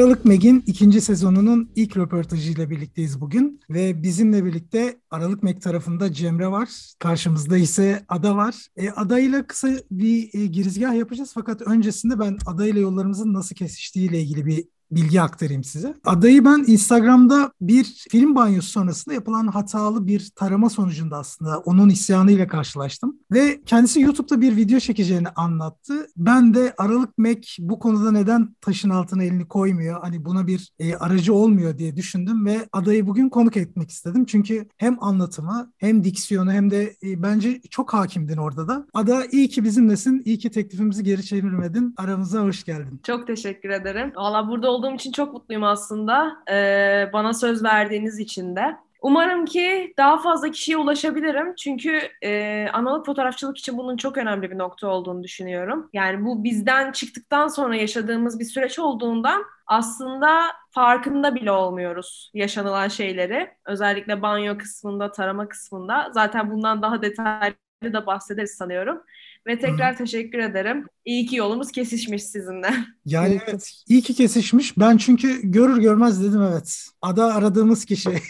Aralık Meg'in ikinci sezonunun ilk röportajıyla birlikteyiz bugün ve bizimle birlikte Aralık Meg tarafında Cemre var. Karşımızda ise Ada var. E, Ada ile kısa bir e, girizgah yapacağız fakat öncesinde ben Ada ile yollarımızın nasıl kesiştiğiyle ilgili bir bilgi aktarayım size. Adayı ben Instagram'da bir film banyosu sonrasında yapılan hatalı bir tarama sonucunda aslında onun isyanıyla karşılaştım. Ve kendisi YouTube'da bir video çekeceğini anlattı. Ben de Aralık Mac bu konuda neden taşın altına elini koymuyor, hani buna bir e, aracı olmuyor diye düşündüm ve adayı bugün konuk etmek istedim. Çünkü hem anlatımı hem diksiyonu hem de e, bence çok hakimdin orada da. Ada iyi ki bizimlesin, iyi ki teklifimizi geri çevirmedin. Aramıza hoş geldin. Çok teşekkür ederim. Valla burada olduğum için çok mutluyum aslında. Ee, bana söz verdiğiniz için de. Umarım ki daha fazla kişiye ulaşabilirim. Çünkü e, analog fotoğrafçılık için bunun çok önemli bir nokta olduğunu düşünüyorum. Yani bu bizden çıktıktan sonra yaşadığımız bir süreç olduğundan aslında farkında bile olmuyoruz yaşanılan şeyleri. Özellikle banyo kısmında, tarama kısmında. Zaten bundan daha detaylı da bahsederiz sanıyorum. Ve tekrar Hı. teşekkür ederim. İyi ki yolumuz kesişmiş sizinle. Yani evet iyi ki kesişmiş. Ben çünkü görür görmez dedim evet. Ada aradığımız kişi.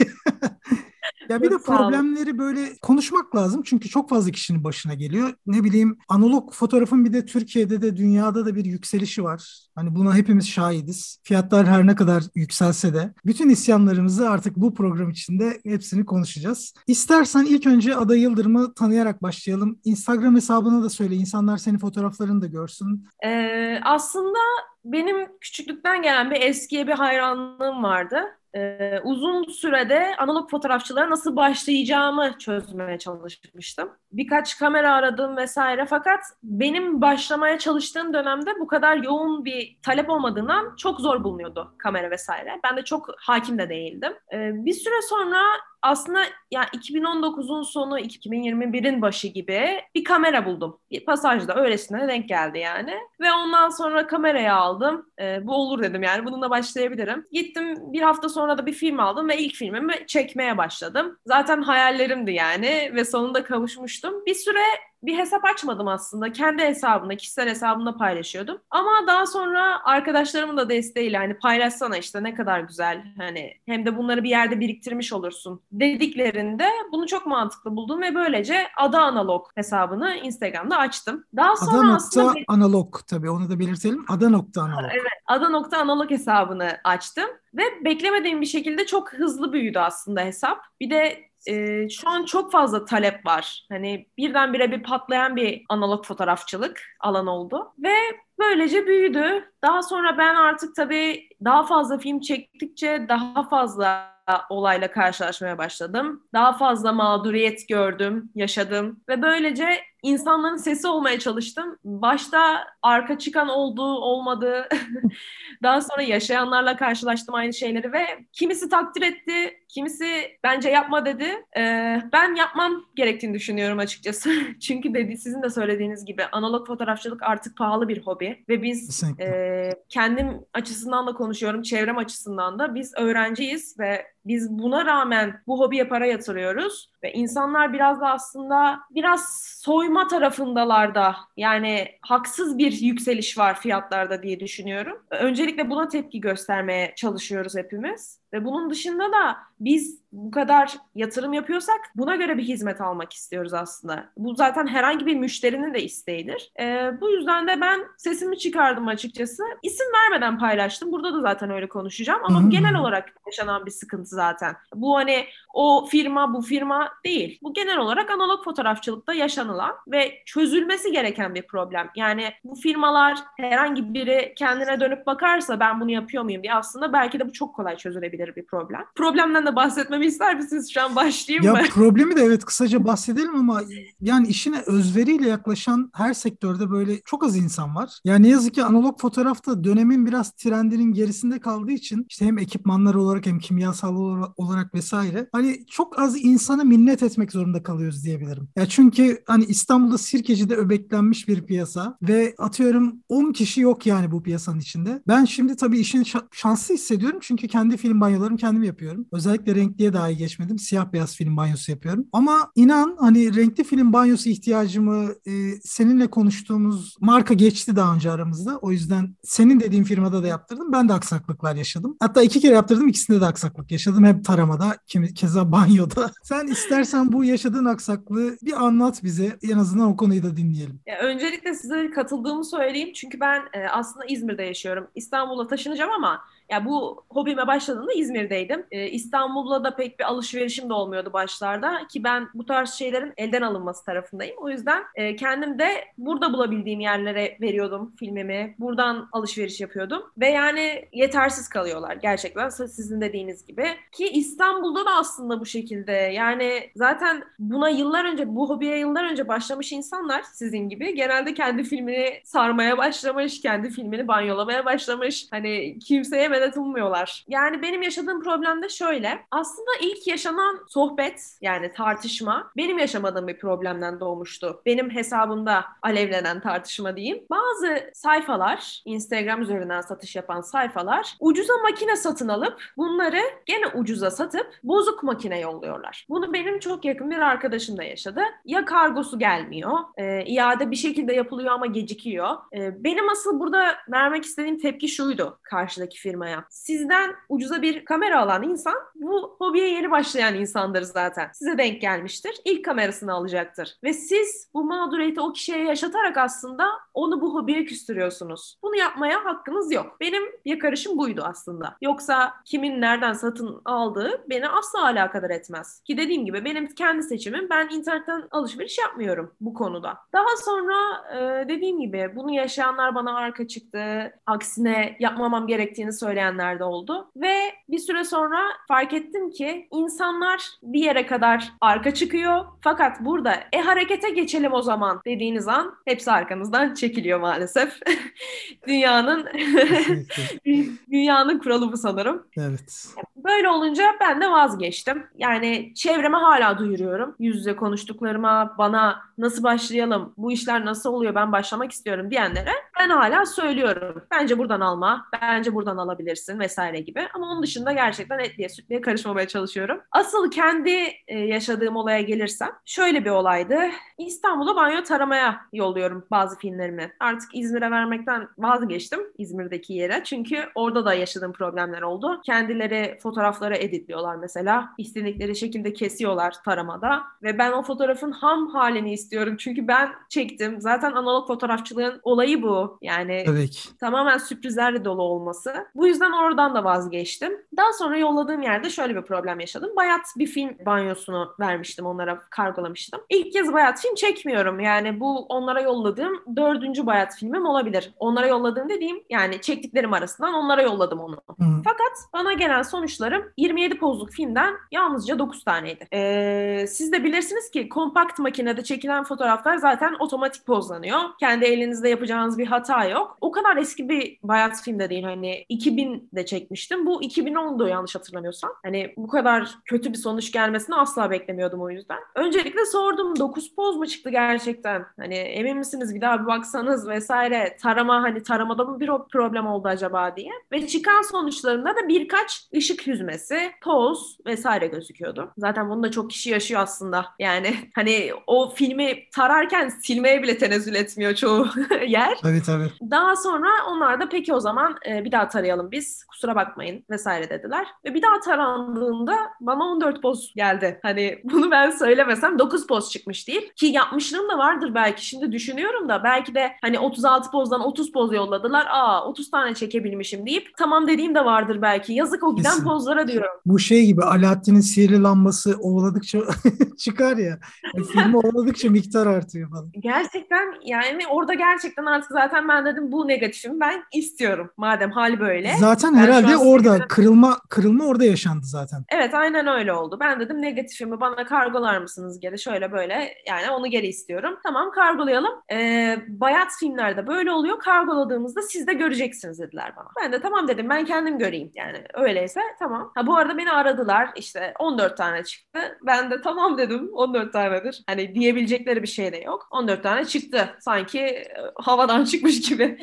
Ya bir de problemleri böyle konuşmak lazım çünkü çok fazla kişinin başına geliyor. Ne bileyim analog fotoğrafın bir de Türkiye'de de dünyada da bir yükselişi var. Hani buna hepimiz şahidiz. Fiyatlar her ne kadar yükselse de bütün isyanlarımızı artık bu program içinde hepsini konuşacağız. İstersen ilk önce Ada Yıldırım'ı tanıyarak başlayalım. Instagram hesabına da söyle. insanlar senin fotoğraflarını da görsün. Ee, aslında benim küçüklükten gelen bir eskiye bir hayranlığım vardı e, uzun sürede analog fotoğrafçılara nasıl başlayacağımı çözmeye çalışmıştım. Birkaç kamera aradım vesaire fakat benim başlamaya çalıştığım dönemde bu kadar yoğun bir talep olmadığından çok zor bulunuyordu kamera vesaire. Ben de çok hakim de değildim. E, bir süre sonra aslında yani 2019'un sonu 2021'in başı gibi bir kamera buldum. Bir pasajda öylesine denk geldi yani. Ve ondan sonra kamerayı aldım. E, bu olur dedim yani bununla başlayabilirim. Gittim bir hafta sonra da bir film aldım ve ilk filmimi çekmeye başladım. Zaten hayallerimdi yani ve sonunda kavuşmuştum. Bir süre bir hesap açmadım aslında. Kendi hesabımda, kişisel hesabımda paylaşıyordum. Ama daha sonra arkadaşlarımın da desteğiyle hani paylaşsana işte ne kadar güzel hani hem de bunları bir yerde biriktirmiş olursun dediklerinde bunu çok mantıklı buldum ve böylece Ada Analog hesabını Instagram'da açtım. Daha sonra Ada aslında analog tabii onu da belirtelim. Ada nokta analog. Evet. Ada nokta analog hesabını açtım ve beklemediğim bir şekilde çok hızlı büyüdü aslında hesap. Bir de e, şu an çok fazla talep var. Hani birdenbire bir patlayan bir analog fotoğrafçılık alan oldu. Ve böylece büyüdü. Daha sonra ben artık tabii daha fazla film çektikçe daha fazla olayla karşılaşmaya başladım. Daha fazla mağduriyet gördüm, yaşadım ve böylece insanların sesi olmaya çalıştım. Başta arka çıkan olduğu olmadı. Daha sonra yaşayanlarla karşılaştım aynı şeyleri ve kimisi takdir etti, kimisi bence yapma dedi. Ee, ben yapmam gerektiğini düşünüyorum açıkçası. Çünkü dedi sizin de söylediğiniz gibi analog fotoğrafçılık artık pahalı bir hobi ve biz e, kendim açısından da konuşuyorum, çevrem açısından da. Biz öğrenciyiz ve biz buna rağmen bu hobiye para yatırıyoruz ve insanlar biraz da aslında biraz soyma tarafındalar da yani haksız bir yükseliş var fiyatlarda diye düşünüyorum. Öncelikle buna tepki göstermeye çalışıyoruz hepimiz. Ve bunun dışında da biz bu kadar yatırım yapıyorsak buna göre bir hizmet almak istiyoruz aslında. Bu zaten herhangi bir müşterinin de isteğidir. Ee, bu yüzden de ben sesimi çıkardım açıkçası. İsim vermeden paylaştım. Burada da zaten öyle konuşacağım ama genel olarak yaşanan bir sıkıntı zaten. Bu hani o firma bu firma değil. Bu genel olarak analog fotoğrafçılıkta yaşanılan ve çözülmesi gereken bir problem. Yani bu firmalar herhangi biri kendine dönüp bakarsa ben bunu yapıyor muyum diye aslında belki de bu çok kolay çözülebilir bir problem. Problemden de bahsetmemi ister misiniz? Şu an başlayayım ya mı? Problemi de evet kısaca bahsedelim ama yani işine özveriyle yaklaşan her sektörde böyle çok az insan var. Yani ne yazık ki analog fotoğrafta dönemin biraz trendinin gerisinde kaldığı için işte hem ekipmanlar olarak hem kimyasal olarak vesaire hani çok az insana minnet etmek zorunda kalıyoruz diyebilirim. Ya çünkü hani İstanbul'da Sirkeci'de öbeklenmiş bir piyasa ve atıyorum 10 kişi yok yani bu piyasanın içinde. Ben şimdi tabii işin şanslı hissediyorum çünkü kendi film banyolarımı kendim yapıyorum. Özellikle renkliye dahi geçmedim. Siyah beyaz film banyosu yapıyorum. Ama inan hani renkli film banyosu ihtiyacımı e, seninle konuştuğumuz marka geçti daha önce aramızda. O yüzden senin dediğin firmada da yaptırdım. Ben de aksaklıklar yaşadım. Hatta iki kere yaptırdım. ikisinde de aksaklık yaşadım. Hem taramada, keza banyoda. Sen istersen bu yaşadığın aksaklığı bir anlat bize. En azından o konuyu da dinleyelim. Ya öncelikle size katıldığımı söyleyeyim. Çünkü ben e, aslında İzmir'de yaşıyorum. İstanbul'a taşınacağım ama ya bu hobime başladığımda İzmir'deydim. Ee, İstanbul'da da pek bir alışverişim de olmuyordu başlarda ki ben bu tarz şeylerin elden alınması tarafındayım. O yüzden e, kendim de burada bulabildiğim yerlere veriyordum filmimi. Buradan alışveriş yapıyordum ve yani yetersiz kalıyorlar gerçekten sizin dediğiniz gibi. Ki İstanbul'da da aslında bu şekilde. Yani zaten buna yıllar önce bu hobiye yıllar önce başlamış insanlar sizin gibi genelde kendi filmini sarmaya başlamış, kendi filmini banyolamaya başlamış. Hani kimseye medet ummuyorlar. Yani benim yaşadığım problem de şöyle. Aslında ilk yaşanan sohbet yani tartışma benim yaşamadığım bir problemden doğmuştu. Benim hesabımda alevlenen tartışma diyeyim. Bazı sayfalar, Instagram üzerinden satış yapan sayfalar ucuza makine satın alıp bunları gene ucuza satıp bozuk makine yolluyorlar. Bunu benim çok yakın bir arkadaşım da yaşadı. Ya kargosu gelmiyor, e, iade bir şekilde yapılıyor ama gecikiyor. E, benim asıl burada vermek istediğim tepki şuydu karşıdaki firmaya yapmaya. Sizden ucuza bir kamera alan insan bu hobiye yeni başlayan insandır zaten. Size denk gelmiştir. İlk kamerasını alacaktır. Ve siz bu mağduriyeti o kişiye yaşatarak aslında onu bu hobiye küstürüyorsunuz. Bunu yapmaya hakkınız yok. Benim yakarışım buydu aslında. Yoksa kimin nereden satın aldığı beni asla alakadar etmez. Ki dediğim gibi benim kendi seçimim. Ben internetten alışveriş yapmıyorum bu konuda. Daha sonra dediğim gibi bunu yaşayanlar bana arka çıktı. Aksine yapmamam gerektiğini söyledi söyleyenler de oldu. Ve bir süre sonra fark ettim ki insanlar bir yere kadar arka çıkıyor. Fakat burada e harekete geçelim o zaman dediğiniz an hepsi arkanızdan çekiliyor maalesef. dünyanın dünyanın kuralı bu sanırım. Evet. Böyle olunca ben de vazgeçtim. Yani çevreme hala duyuruyorum. Yüz yüze konuştuklarıma, bana nasıl başlayalım, bu işler nasıl oluyor, ben başlamak istiyorum diyenlere ben hala söylüyorum. Bence buradan alma, bence buradan alabilirsin vesaire gibi. Ama onun dışında gerçekten etliye sütliye karışmamaya çalışıyorum. Asıl kendi e, yaşadığım olaya gelirsem şöyle bir olaydı. İstanbul'a banyo taramaya yolluyorum bazı filmlerimi. Artık İzmir'e vermekten vazgeçtim İzmir'deki yere. Çünkü orada da yaşadığım problemler oldu. Kendileri fotoğrafları editliyorlar mesela. İstedikleri şekilde kesiyorlar taramada. Ve ben o fotoğrafın ham halini istiyorum. Çünkü ben çektim. Zaten analog fotoğrafçılığın olayı bu. Yani Tabii ki. tamamen sürprizlerle dolu olması. Bu yüzden oradan da vazgeçtim. Daha sonra yolladığım yerde şöyle bir problem yaşadım. Bayat bir film banyosunu vermiştim onlara, kargolamıştım. İlk kez bayat film çekmiyorum. Yani bu onlara yolladığım dördüncü bayat filmim olabilir. Onlara yolladığım dediğim yani çektiklerim arasından onlara yolladım onu. Hı. Fakat bana gelen sonuçlarım 27 pozluk filmden yalnızca 9 taneydi. Ee, siz de bilirsiniz ki kompakt makinede çekilen fotoğraflar zaten otomatik pozlanıyor. Kendi elinizde yapacağınız bir hata yok. O kadar eski bir bayat film de değil. Hani 2000'de çekmiştim. Bu 2010'du yanlış hatırlamıyorsam. Hani bu kadar kötü bir sonuç gelmesini asla beklemiyordum o yüzden. Öncelikle sordum 9 poz mu çıktı gerçekten? Hani emin misiniz bir daha bir baksanız vesaire. Tarama hani taramada mı bir problem oldu acaba diye. Ve çıkan sonuçlarında da birkaç ışık hüzmesi, toz vesaire gözüküyordu. Zaten bunu da çok kişi yaşıyor aslında. Yani hani o filmi tararken silmeye bile tenezzül etmiyor çoğu yer. Tabii tabii. Daha sonra onlar da peki o zaman e, bir daha tarayalım biz. Kusura bakmayın vesaire dediler. Ve bir daha tarandığında bana 14 poz geldi. Hani bunu ben söylemesem 9 poz çıkmış değil. Ki yapmışlığım da vardır belki. Şimdi düşünüyorum da belki de hani 36 pozdan 30 poz yolladılar. Aa 30 tane çekebilmişim deyip tamam dediğim de vardır belki. Yazık o giden Kesin. Pozlara diyorum. Bu şey gibi Alaaddin'in sihirli lambası ovaladıkça çıkar ya. Yani filmi ovaladıkça miktar artıyor falan. Gerçekten yani orada gerçekten artık zaten ben dedim bu negatifim ben istiyorum. Madem hali böyle. Zaten ben herhalde orada dedim, kırılma kırılma orada yaşandı zaten. Evet aynen öyle oldu. Ben dedim negatifimi bana kargolar mısınız geri şöyle böyle yani onu geri istiyorum. Tamam kargolayalım. Ee, bayat filmlerde böyle oluyor. Kargoladığımızda siz de göreceksiniz dediler bana. Ben de tamam dedim ben kendim göreyim yani öyleyse tamam. Ha bu arada beni aradılar işte 14 tane çıktı. Ben de tamam dedim 14 tanedir. Hani diyebilecekleri bir şey de yok. 14 tane çıktı. Sanki e, havadan çıkmış gibi.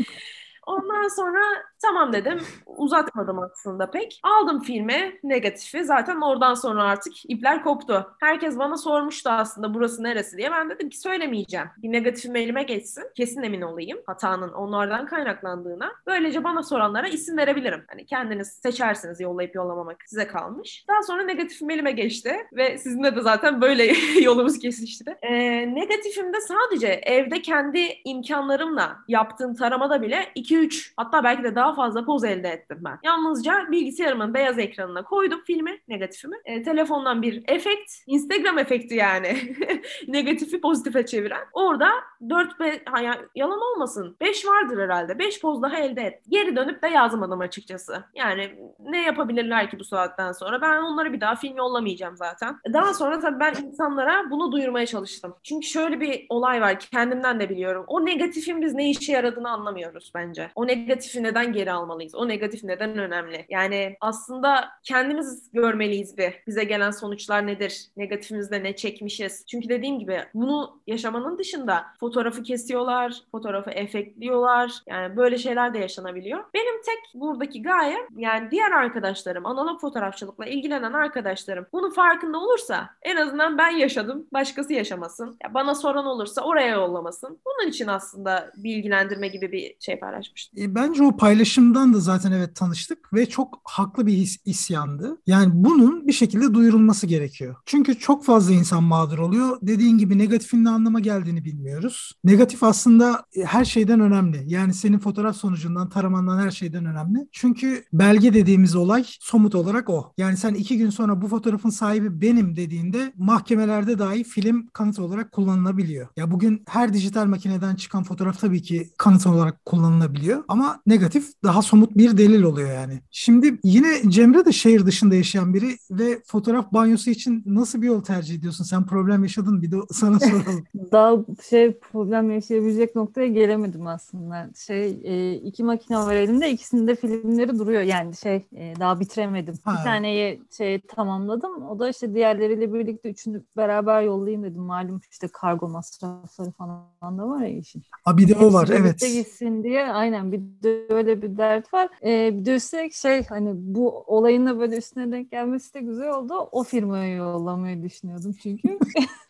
Ondan sonra Tamam dedim. Uzatmadım aslında pek. Aldım filmi, negatifi. Zaten oradan sonra artık ipler koptu. Herkes bana sormuştu aslında burası neresi diye. Ben dedim ki söylemeyeceğim. Bir negatifim elime geçsin. Kesin emin olayım hatanın onlardan kaynaklandığına. Böylece bana soranlara isim verebilirim. Hani kendiniz seçersiniz yollayıp yollamamak size kalmış. Daha sonra negatifim elime geçti ve sizinle de zaten böyle yolumuz kesişti. Ee, negatifimde sadece evde kendi imkanlarımla yaptığım taramada bile 2-3 hatta belki de daha fazla poz elde ettim ben. Yalnızca bilgisayarımın beyaz ekranına koydum filmi, negatifimi. E, telefondan bir efekt, Instagram efekti yani. Negatifi pozitife çeviren. Orada 4 be, yani yalan olmasın 5 vardır herhalde. 5 poz daha elde et. Geri dönüp de yazmadım açıkçası. Yani ne yapabilirler ki bu saatten sonra? Ben onlara bir daha film yollamayacağım zaten. Daha sonra tabii ben insanlara bunu duyurmaya çalıştım. Çünkü şöyle bir olay var. Kendimden de biliyorum. O negatifin biz ne işe yaradığını anlamıyoruz bence. O negatifi neden geri almalıyız? O negatif neden önemli? Yani aslında kendimiz görmeliyiz bir. Bize gelen sonuçlar nedir? Negatifimizde ne çekmişiz? Çünkü dediğim gibi bunu yaşamanın dışında fotoğrafı kesiyorlar, fotoğrafı efektliyorlar. Yani böyle şeyler de yaşanabiliyor. Benim tek buradaki gayem yani diğer arkadaşlarım, analog fotoğrafçılıkla ilgilenen arkadaşlarım bunun farkında olursa en azından ben yaşadım, başkası yaşamasın. Ya bana soran olursa oraya yollamasın. Bunun için aslında bilgilendirme gibi bir şey paylaşmıştım. E, bence o paylaşımdan da zaten evet tanıştık ve çok haklı bir his, isyandı. Yani bunun bir şekilde duyurulması gerekiyor. Çünkü çok fazla insan mağdur oluyor. Dediğin gibi negatifin ne anlama geldiğini bilmiyoruz. Negatif aslında e, her şeyden önemli. Yani senin fotoğraf sonucundan, taramandan her şeyden önemli. Çünkü belge dediğimiz olay somut olarak o. Yani sen iki gün sonra bu fotoğrafın sahibi benim dediğinde mahkemelerde dahi film kanıt olarak kullanılabiliyor. Ya bugün her dijital makineden çıkan fotoğraf tabii ki kanıt olarak kullanılabiliyor ama negatif daha somut bir delil oluyor yani. Şimdi yine Cemre de şehir dışında yaşayan biri ve fotoğraf banyosu için nasıl bir yol tercih ediyorsun? Sen problem yaşadın bir de sana soralım. daha şey problem yaşayabilecek noktaya gelemedim aslında. Şey e, iki makine var elimde ikisinde filmleri duruyor yani şey e, daha bitiremedim. Ha. Bir taneyi şey tamamladım. O da işte diğerleriyle birlikte üçünü beraber yollayayım dedim. Malum işte kargo masrafları falan da var ya işin. Ha bir de o var evet. gitsin diye aynen bir de öyle bir dert var. Ee, bir de üstelik şey hani bu olayın da böyle üstüne denk gelmesi de güzel oldu. O firmaya yollamayı düşünüyordum çünkü.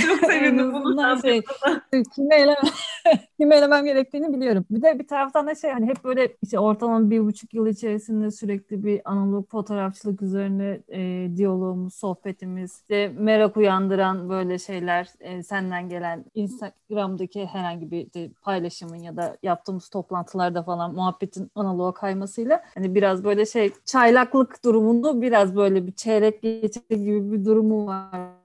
Çok sevindim bunu. Şey, kime, eleme, kime elemem gerektiğini biliyorum. Bir de bir taraftan da şey hani hep böyle işte ortalama bir buçuk yıl içerisinde sürekli bir analog fotoğrafçılık üzerine e, diyalogumuz, sohbetimiz, işte merak uyandıran böyle şeyler e, senden gelen Instagram'daki herhangi bir işte, paylaşımın ya da yaptığımız toplantılarda falan muhabbetin analoğa kaymasıyla hani biraz böyle şey çaylaklık durumunu biraz böyle bir çeyrek geçir gibi bir durumu var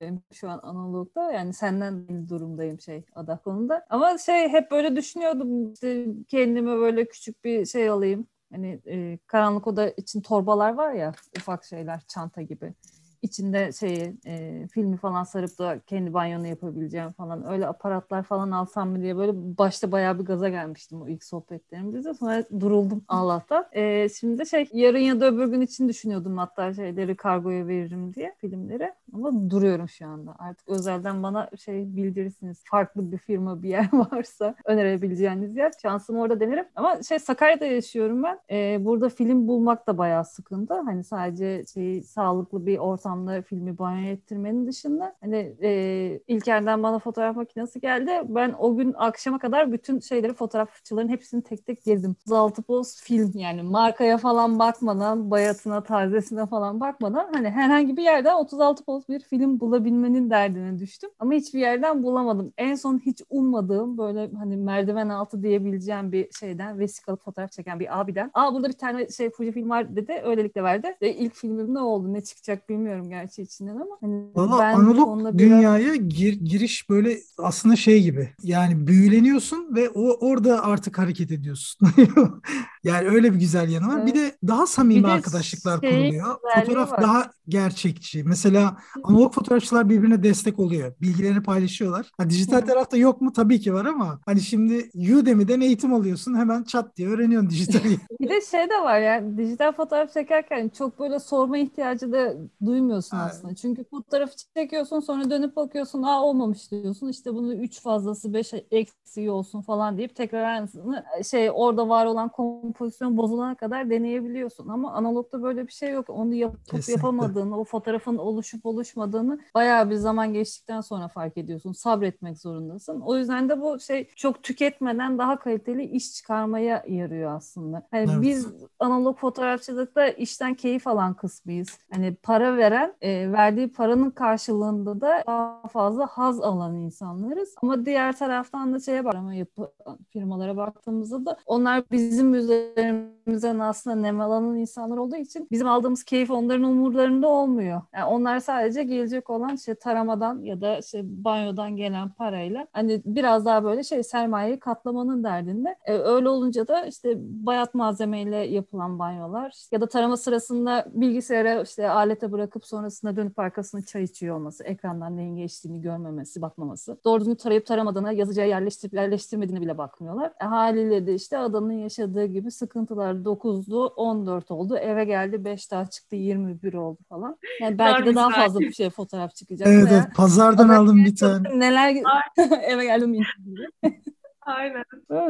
benim şu an analogda yani senden durumdayım şey ada konuda. Ama şey hep böyle düşünüyordum işte kendime böyle küçük bir şey alayım. Hani e, karanlık oda için torbalar var ya ufak şeyler çanta gibi içinde şeyi e, filmi falan sarıp da kendi banyonu yapabileceğim falan öyle aparatlar falan alsam mı diye böyle başta bayağı bir gaza gelmiştim o ilk sohbetlerimizde. Sonra duruldum Allah'tan. E, şimdi de şey yarın ya da öbür gün için düşünüyordum hatta şeyleri kargoya veririm diye filmleri. Ama duruyorum şu anda. Artık özelden bana şey bildirirsiniz. Farklı bir firma bir yer varsa önerebileceğiniz yer. Şansımı orada denerim. Ama şey Sakarya'da yaşıyorum ben. E, burada film bulmak da bayağı sıkıntı. Hani sadece şey sağlıklı bir ortam ortamda filmi banyo ettirmenin dışında hani e, İlker'den bana fotoğraf makinesi geldi. Ben o gün akşama kadar bütün şeyleri fotoğrafçıların hepsini tek tek gezdim. 36 poz film yani markaya falan bakmadan, bayatına, tazesine falan bakmadan hani herhangi bir yerden 36 poz bir film bulabilmenin derdine düştüm. Ama hiçbir yerden bulamadım. En son hiç ummadığım böyle hani merdiven altı diyebileceğim bir şeyden vesikalı fotoğraf çeken bir abiden. Aa burada bir tane şey Fuji film var dedi. Öylelikle verdi. Ve ilk filmim ne oldu ne çıkacak bilmiyorum gerçi içinden ama. Hani Valla analog dünyaya gir, giriş böyle aslında şey gibi. Yani büyüleniyorsun ve o orada artık hareket ediyorsun. yani öyle bir güzel yanı var. Evet. Bir de daha samimi bir arkadaşlıklar şey, kuruluyor. Fotoğraf var. daha gerçekçi. Mesela analog fotoğrafçılar birbirine destek oluyor. Bilgilerini paylaşıyorlar. Ha, dijital tarafta yok mu? Tabii ki var ama hani şimdi Udemy'den eğitim alıyorsun hemen çat diye öğreniyorsun dijitali. bir de şey de var yani dijital fotoğraf çekerken çok böyle sorma ihtiyacı da duymuyorsun evet. aslında. Çünkü fotoğrafı çekiyorsun sonra dönüp bakıyorsun aa olmamış diyorsun. İşte bunu 3 fazlası 5 eksiği olsun falan deyip tekrar aynısını şey orada var olan kompozisyon bozulana kadar deneyebiliyorsun. Ama analogda böyle bir şey yok. Onu yapıp Kesinlikle. yapamadığını, o fotoğrafın oluşup oluşmadığını bayağı bir zaman geçtikten sonra fark ediyorsun. Sabretmek zorundasın. O yüzden de bu şey çok tüketmeden daha kaliteli iş çıkarmaya yarıyor aslında. Hani evet. biz analog fotoğrafçılıkta işten keyif alan kısmıyız. Hani para veren, e, verdiği paranın karşılığında da daha fazla haz alan insanlarız. Ama diğer taraftan da şeye bak, yapı firmalara baktığımızda da onlar bizim üzerimizden aslında nemalanan insanlar olduğu için bizim aldığımız keyif onların umurlarında olmuyor. Yani onlar sadece gelecek olan şey taramadan ya da işte banyodan gelen parayla hani biraz daha böyle şey sermayeyi katlamanın derdinde. E, öyle olunca da işte bayat malzemeyle yapılan banyolar ya da tarama sırasında bilgisayara işte alete bırakıp sonrasında dönüp arkasına çay içiyor olması, ekrandan neyin geçtiğini görmemesi, bakmaması. Doğru düzgün tarayıp taramadığına, yazıcıya yerleştirip yerleştirmediğine bile bakmıyorlar. E, haliyle de işte adamın yaşadığı gibi sıkıntılar 9'du, 14 oldu. Eve geldi 5 daha çıktı, 21 oldu falan. Yani belki de daha fazla bir şey fotoğraf çıkacak. Evet, evet pazardan aldım bir tane. Neler eve geldim Aynen.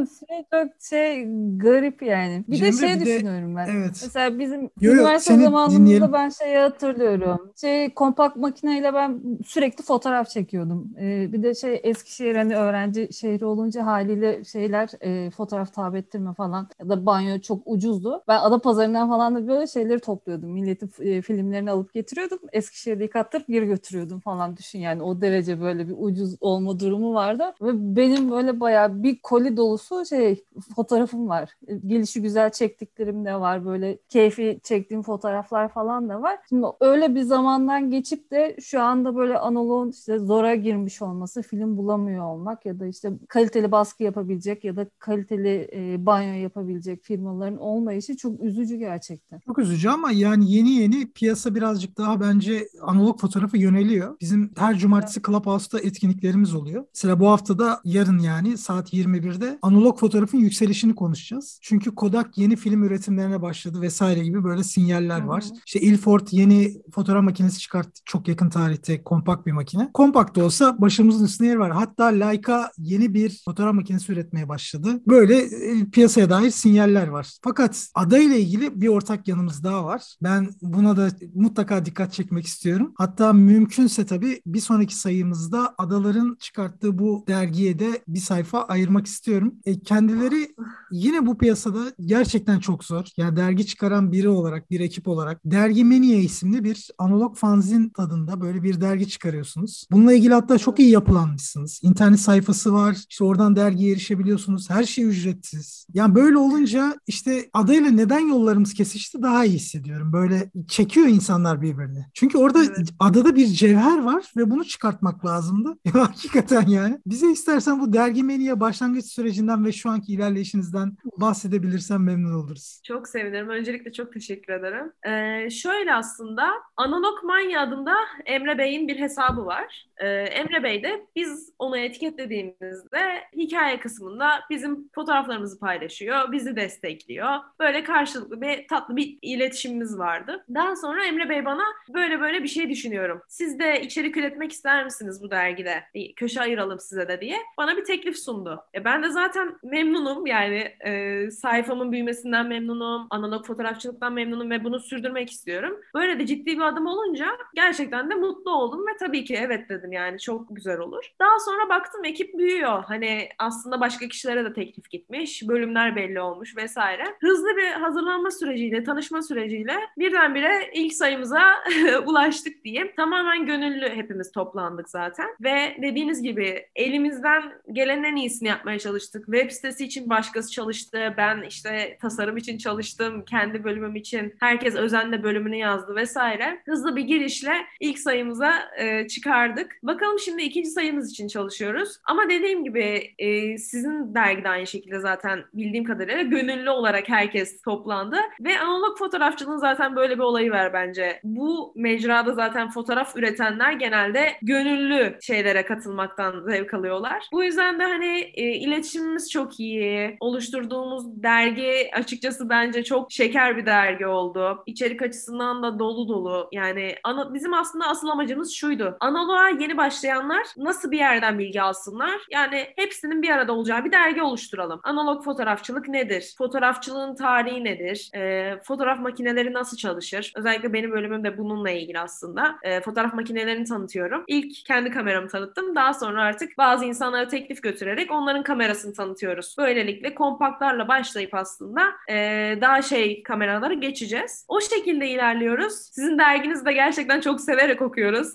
Şey çok şey garip yani. Bir Cemre, de şey bir düşünüyorum de, ben. Evet. Mesela bizim yo, yo, üniversite zamanımızda dinleyelim. ben şeyi hatırlıyorum. Şey kompakt makineyle ben sürekli fotoğraf çekiyordum. Ee, bir de şey Eskişehir hani öğrenci şehri olunca haliyle şeyler e, fotoğraf tabi ettirme falan ya da banyo çok ucuzdu. Ben Adapazarı'ndan falan da böyle şeyleri topluyordum. Milletin e, filmlerini alıp getiriyordum. Eskişehir'de yıkattırıp geri götürüyordum falan düşün yani o derece böyle bir ucuz olma durumu vardı. Ve benim böyle bayağı bir bir koli dolusu şey fotoğrafım var. Gelişi güzel çektiklerim de var. Böyle keyfi çektiğim fotoğraflar falan da var. Şimdi öyle bir zamandan geçip de şu anda böyle analogun işte zora girmiş olması, film bulamıyor olmak ya da işte kaliteli baskı yapabilecek ya da kaliteli e, banyo yapabilecek firmaların olmayışı çok üzücü gerçekten. Çok üzücü ama yani yeni yeni piyasa birazcık daha bence analog fotoğrafı yöneliyor. Bizim her cumartesi Clubhouse'da etkinliklerimiz oluyor. Mesela bu hafta da yarın yani saat 21'de analog fotoğrafın yükselişini konuşacağız. Çünkü Kodak yeni film üretimlerine başladı vesaire gibi böyle sinyaller var. Hı hı. İşte Ilford yeni fotoğraf makinesi çıkarttı çok yakın tarihte kompakt bir makine. Kompakt da olsa başımızın üstünde yer var. Hatta Leica yeni bir fotoğraf makinesi üretmeye başladı. Böyle e, piyasaya dair sinyaller var. Fakat ada ile ilgili bir ortak yanımız daha var. Ben buna da mutlaka dikkat çekmek istiyorum. Hatta mümkünse tabii bir sonraki sayımızda adaların çıkarttığı bu dergiye de bir sayfa ayırmak istiyorum. E, kendileri yine bu piyasada gerçekten çok zor. Yani dergi çıkaran biri olarak, bir ekip olarak Dergi Meniye isimli bir analog fanzin tadında böyle bir dergi çıkarıyorsunuz. Bununla ilgili hatta çok iyi yapılanmışsınız. İnternet sayfası var. İşte oradan dergiye erişebiliyorsunuz. Her şey ücretsiz. Yani böyle olunca işte adayla neden yollarımız kesişti daha iyi hissediyorum. Böyle çekiyor insanlar birbirini. Çünkü orada evet. adada bir cevher var ve bunu çıkartmak lazımdı. Hakikaten yani. Bize istersen bu dergi meniye başlangıç sürecinden ve şu anki ilerleyişinizden bahsedebilirsen memnun oluruz. Çok sevinirim. Öncelikle çok teşekkür ederim. Ee, şöyle aslında Analog Manya adında Emre Bey'in bir hesabı var. Ee, Emre Bey de biz onu etiketlediğimizde hikaye kısmında bizim fotoğraflarımızı paylaşıyor, bizi destekliyor. Böyle karşılıklı bir tatlı bir iletişimimiz vardı. Daha sonra Emre Bey bana böyle böyle bir şey düşünüyorum. Siz de içerik üretmek ister misiniz bu dergide? Köşe ayıralım size de diye bana bir teklif sundu. E ben de zaten memnunum yani e, sayfamın büyümesinden memnunum, analog fotoğrafçılıktan memnunum ve bunu sürdürmek istiyorum. Böyle de ciddi bir adım olunca gerçekten de mutlu oldum ve tabii ki evet dedim yani çok güzel olur. Daha sonra baktım ekip büyüyor. Hani aslında başka kişilere de teklif gitmiş, bölümler belli olmuş vesaire. Hızlı bir hazırlanma süreciyle, tanışma süreciyle birdenbire ilk sayımıza ulaştık diyeyim. Tamamen gönüllü hepimiz toplandık zaten ve dediğiniz gibi elimizden gelen en iyisini yapmaya çalıştık. Web sitesi için başkası çalıştı. Ben işte tasarım için çalıştım. Kendi bölümüm için. Herkes özenle bölümünü yazdı vesaire. Hızlı bir girişle ilk sayımıza e, çıkardık. Bakalım şimdi ikinci sayımız için çalışıyoruz. Ama dediğim gibi e, sizin dergide aynı şekilde zaten bildiğim kadarıyla gönüllü olarak herkes toplandı. Ve analog fotoğrafçılığın zaten böyle bir olayı var bence. Bu mecrada zaten fotoğraf üretenler genelde gönüllü şeylere katılmaktan zevk alıyorlar. Bu yüzden de hani e, iletişimimiz çok iyi. Oluşturduğumuz dergi açıkçası bence çok şeker bir dergi oldu. İçerik açısından da dolu dolu. Yani ana, bizim aslında asıl amacımız şuydu. Analoğa yeni başlayanlar nasıl bir yerden bilgi alsınlar? Yani hepsinin bir arada olacağı bir dergi oluşturalım. Analog fotoğrafçılık nedir? Fotoğrafçılığın tarihi nedir? E, fotoğraf makineleri nasıl çalışır? Özellikle benim bölümüm de bununla ilgili aslında. E, fotoğraf makinelerini tanıtıyorum. İlk kendi kameramı tanıttım. Daha sonra artık bazı insanlara teklif götürerek onların kamerasını tanıtıyoruz. Böylelikle kompaktlarla başlayıp aslında e, daha şey kameralara geçeceğiz. O şekilde ilerliyoruz. Sizin derginizi de gerçekten çok severek okuyoruz.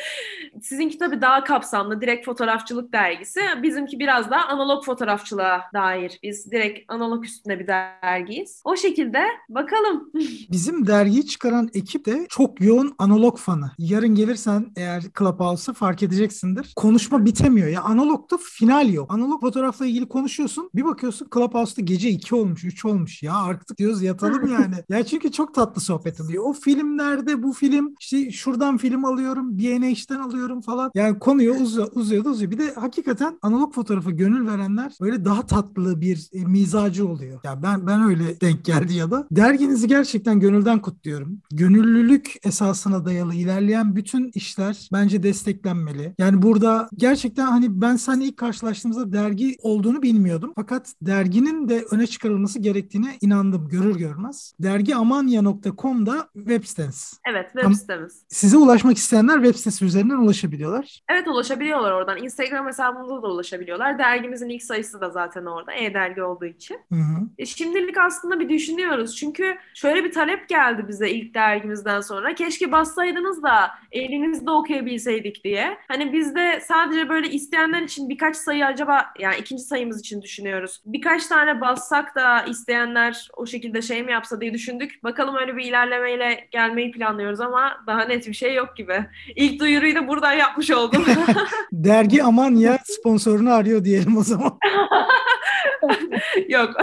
Sizinki tabii daha kapsamlı, direkt fotoğrafçılık dergisi. Bizimki biraz daha analog fotoğrafçılığa dair. Biz direkt analog üstünde bir dergiyiz. O şekilde bakalım. Bizim dergiyi çıkaran ekip de çok yoğun analog fanı. Yarın gelirsen eğer Clubhouse'a fark edeceksindir. Konuşma bitemiyor. Ya analogda final yok. Analog fotoğrafla ilgili konuşuyorsun. Bir bakıyorsun Clubhouse'da gece 2 olmuş, 3 olmuş. Ya artık diyoruz yatalım yani. ya çünkü çok tatlı sohbet oluyor. O filmlerde bu film işte şuradan film alıyorum, BNH'den alıyorum falan. Yani konuyu uzuyor, uzuyor da uzuyor. Bir de hakikaten analog fotoğrafa gönül verenler böyle daha tatlı bir e, mizacı oluyor. Ya ben ben öyle denk geldi ya da. Derginizi gerçekten gönülden kutluyorum. Gönüllülük esasına dayalı ilerleyen bütün işler bence desteklenmeli. Yani burada gerçekten hani ben seninle ilk karşılaştığımızda dergi olduğunu bilmiyordum. Fakat derginin de öne çıkarılması gerektiğine inandım görür görmez. Dergi amanya.com'da web siteniz. Evet web sitemiz. Size ulaşmak isteyenler web sitesi üzerinden ulaşabiliyorlar. Evet ulaşabiliyorlar oradan. Instagram hesabımıza da ulaşabiliyorlar. Dergimizin ilk sayısı da zaten orada. E-dergi olduğu için. Hı hı. E, şimdilik aslında bir düşünüyoruz. Çünkü şöyle bir talep geldi bize ilk dergimizden sonra. Keşke bassaydınız da elinizde okuyabilseydik diye. Hani biz de sadece böyle isteyenler için birkaç sayı acaba yani ikinci sayımız için düşünüyoruz. Birkaç tane bassak da isteyenler o şekilde şey mi yapsa diye düşündük. Bakalım öyle bir ilerlemeyle gelmeyi planlıyoruz ama daha net bir şey yok gibi. İlk duyuruyu da buradan yapmış oldum. Dergi aman ya sponsorunu arıyor diyelim o zaman. Yok.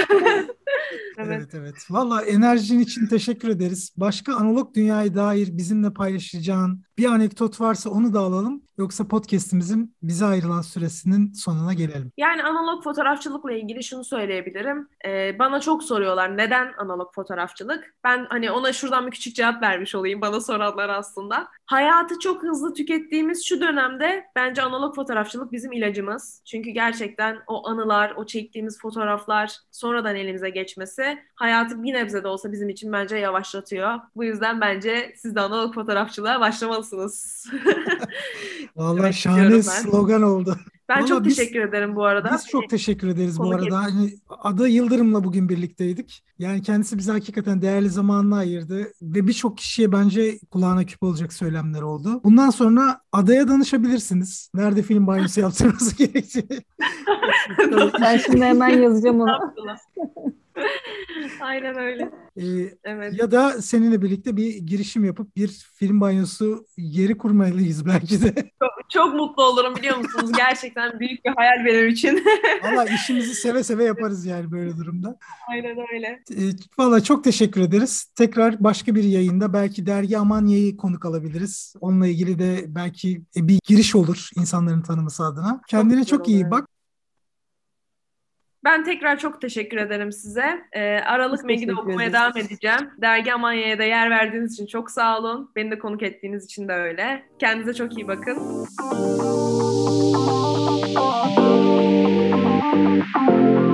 evet. evet evet. Valla enerjin için teşekkür ederiz. Başka analog dünyaya dair bizimle paylaşacağın bir anekdot varsa onu da alalım. Yoksa podcast'imizin bize ayrılan süresinin sonuna gelelim. Yani analog fotoğrafçılıkla ilgili şunu söyleyebilirim. Ee, bana çok soruyorlar neden analog fotoğrafçılık? Ben hani ona şuradan bir küçük cevap vermiş olayım bana soranlar aslında. Hayatı çok hızlı tükettiğimiz şu dönemde bence analog fotoğrafçılık bizim ilacımız. Çünkü gerçekten o anılar, o çektiğimiz fotoğraflar sonradan elimize geçmesi hayatı bir nebze de olsa bizim için bence yavaşlatıyor. Bu yüzden bence siz de analog fotoğrafçılığa başlamalısınız. Vallahi şahane slogan oldu. Ben Vallahi çok biz, teşekkür ederim bu arada. Biz çok teşekkür ederiz bu arada. Hani Ada Yıldırım'la bugün birlikteydik. Yani kendisi bize hakikaten değerli zamanını ayırdı ve birçok kişiye bence kulağına küp olacak söylemler oldu. Bundan sonra Ada'ya danışabilirsiniz. Nerede film banyosu yaptırması gerektiğini. ben şimdi hemen yazacağım onu. Aynen öyle. Ee, evet. Ya da seninle birlikte bir girişim yapıp bir film banyosu yeri kurmalıyız belki de. Çok, çok mutlu olurum biliyor musunuz? Gerçekten büyük bir hayal benim için. Valla işimizi seve seve yaparız yani böyle durumda. Aynen öyle. Ee, Valla çok teşekkür ederiz. Tekrar başka bir yayında belki dergi Amanya'yı konuk alabiliriz. Onunla ilgili de belki bir giriş olur insanların tanıması adına. Kendine çok, çok iyi bak. Ben tekrar çok teşekkür ederim size. E, Aralık Megin'i okumaya devam edeceğim. Dergi Amanya'ya da yer verdiğiniz için çok sağ olun. Beni de konuk ettiğiniz için de öyle. Kendinize çok iyi bakın. Müzik